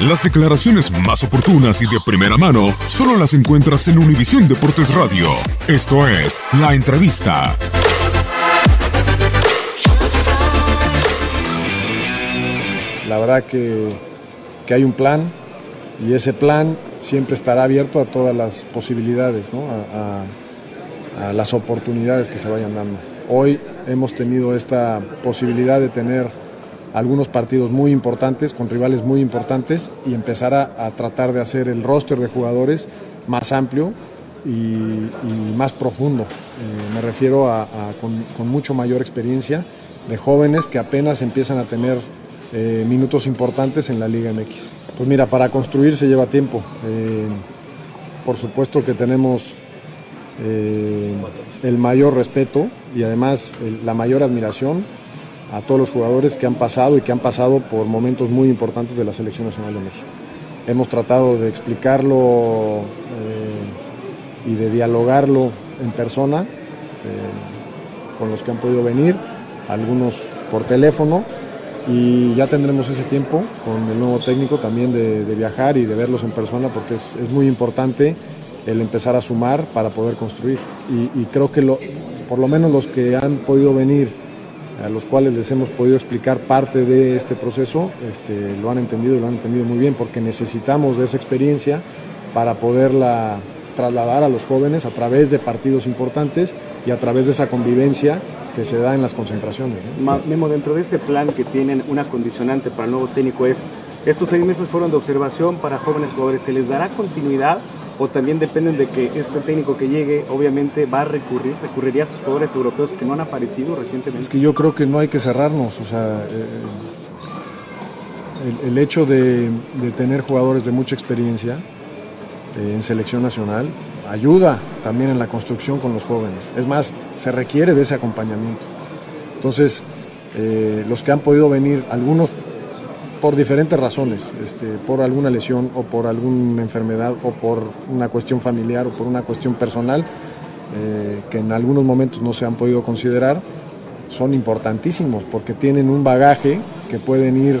Las declaraciones más oportunas y de primera mano solo las encuentras en Univisión Deportes Radio. Esto es La Entrevista. La verdad que, que hay un plan y ese plan siempre estará abierto a todas las posibilidades, ¿no? a, a las oportunidades que se vayan dando. Hoy hemos tenido esta posibilidad de tener algunos partidos muy importantes, con rivales muy importantes, y empezar a, tratar de hacer el roster de jugadores más amplio y, más profundo. Eh, me refiero a, con, mucho mayor experiencia de jóvenes que apenas empiezan a tener eh, minutos importantes en la Liga MX. Pues mira, para construir se lleva tiempo. Eh, por supuesto que tenemos el mayor respeto y además la mayor admiración a todos los jugadores que han pasado y que han pasado por momentos muy importantes de la Selección Nacional de México. Hemos tratado de explicarlo eh, y de dialogarlo en persona eh, con los que han podido venir, algunos por teléfono, y ya tendremos ese tiempo con el nuevo técnico también de, viajar y de verlos en persona porque es, es, muy importante el empezar a sumar para poder construir. Y, y creo que lo, por lo menos los que han podido venir, a los cuales les hemos podido explicar parte de este proceso, este, lo han entendido lo han entendido muy bien porque necesitamos de esa experiencia para poderla trasladar a los jóvenes a través de partidos importantes y a través de esa convivencia que se da en las concentraciones. ¿no? Memo, dentro de este plan que tienen una condicionante para el nuevo técnico es, estos seis meses fueron de observación para jóvenes jugadores, ¿se les dará continuidad o también dependen de que este técnico que llegue obviamente va a recurrir, recurriría a estos jugadores europeos que no han aparecido recientemente? Es que yo creo que no hay que cerrarnos, o sea, eh, el, hecho de, de, tener jugadores de mucha experiencia eh, en selección nacional ayuda también en la construcción con los jóvenes. Es más, se requiere de ese acompañamiento. Entonces, eh, los que han podido venir, algunos por diferentes razones, este, por alguna lesión o por alguna enfermedad o por una cuestión familiar o por una cuestión personal, eh, que en algunos momentos no se han podido considerar, son importantísimos porque tienen un bagaje que pueden ir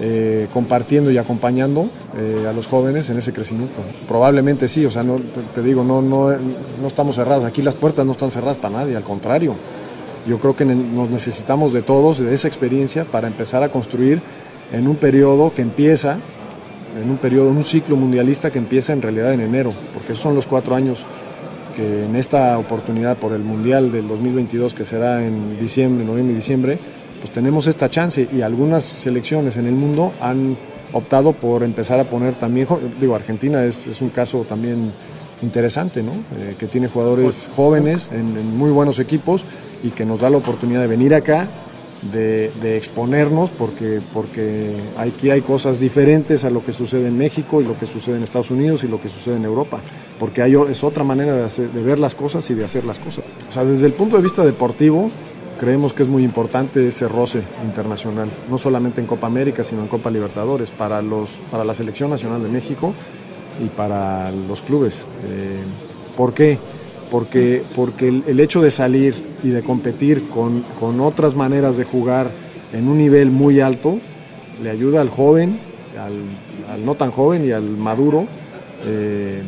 eh, compartiendo y acompañando eh, a los jóvenes en ese crecimiento. Probablemente sí, o sea, no, te, digo, no, no, no estamos cerrados, aquí las puertas no están cerradas para nadie, al contrario. Yo creo que nos necesitamos de todos, de esa experiencia, para empezar a construir en un periodo que empieza, en un periodo, en un ciclo mundialista que empieza en realidad en enero, porque son los cuatro años que en esta oportunidad por el Mundial del 2022 que será en diciembre, noviembre y diciembre, pues tenemos esta chance y algunas selecciones en el mundo han optado por empezar a poner también, digo, Argentina es, es un caso también interesante, ¿no? Eh, que tiene jugadores jóvenes en, en, muy buenos equipos y que nos da la oportunidad de venir acá, de, exponernos, porque, porque aquí hay cosas diferentes a lo que sucede en México y lo que sucede en Estados Unidos y lo que sucede en Europa, porque hay, es otra manera de ver las cosas y de hacer las cosas. O sea, desde el punto de vista deportivo, creemos que es muy importante ese roce internacional, no solamente en Copa América, sino en Copa Libertadores, para, los, para la Selección Nacional de México y para los clubes. Eh, ¿Por qué? Porque, porque el, hecho de salir y de competir con, con, otras maneras de jugar en un nivel muy alto le ayuda al joven, al, no tan joven y al maduro eh,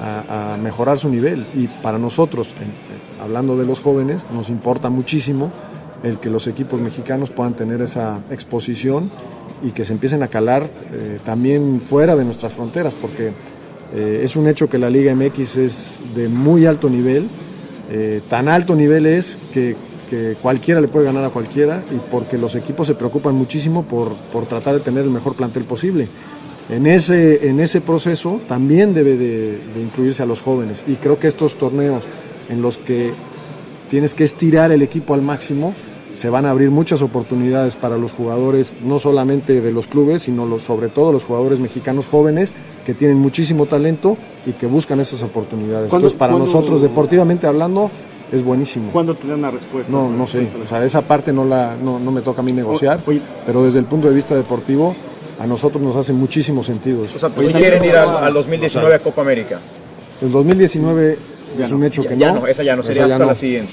a, mejorar su nivel. Y para nosotros, hablando de los jóvenes, nos importa muchísimo el que los equipos mexicanos puedan tener esa exposición y que se empiecen a calar eh, también fuera de nuestras fronteras, porque eh, es un hecho que la Liga MX es de muy alto nivel, eh, tan alto nivel es que, que, cualquiera le puede ganar a cualquiera y porque los equipos se preocupan muchísimo por, por tratar de tener el mejor plantel posible. En ese, en ese proceso también debe de, de incluirse a los jóvenes y creo que estos torneos en los que tienes que estirar el equipo al máximo, se van a abrir muchas oportunidades para los jugadores, no solamente de los clubes, sino los, sobre todo los jugadores mexicanos jóvenes que tienen muchísimo talento y que buscan esas oportunidades. Entonces, para ¿cuándo, nosotros, deportivamente hablando, es buenísimo. ¿Cuándo tener una respuesta? No, no sé. O sea, esa parte no, la, no, no me toca a mí negociar, Oye. pero desde el punto de vista deportivo, a nosotros nos hace muchísimo sentido eso. O sea, pues si quieren ir al, al 2019 o sea, a Copa América. El 2019 ya es no, un hecho ya, que ya no. no. Esa ya no, sería esa hasta no. la siguiente.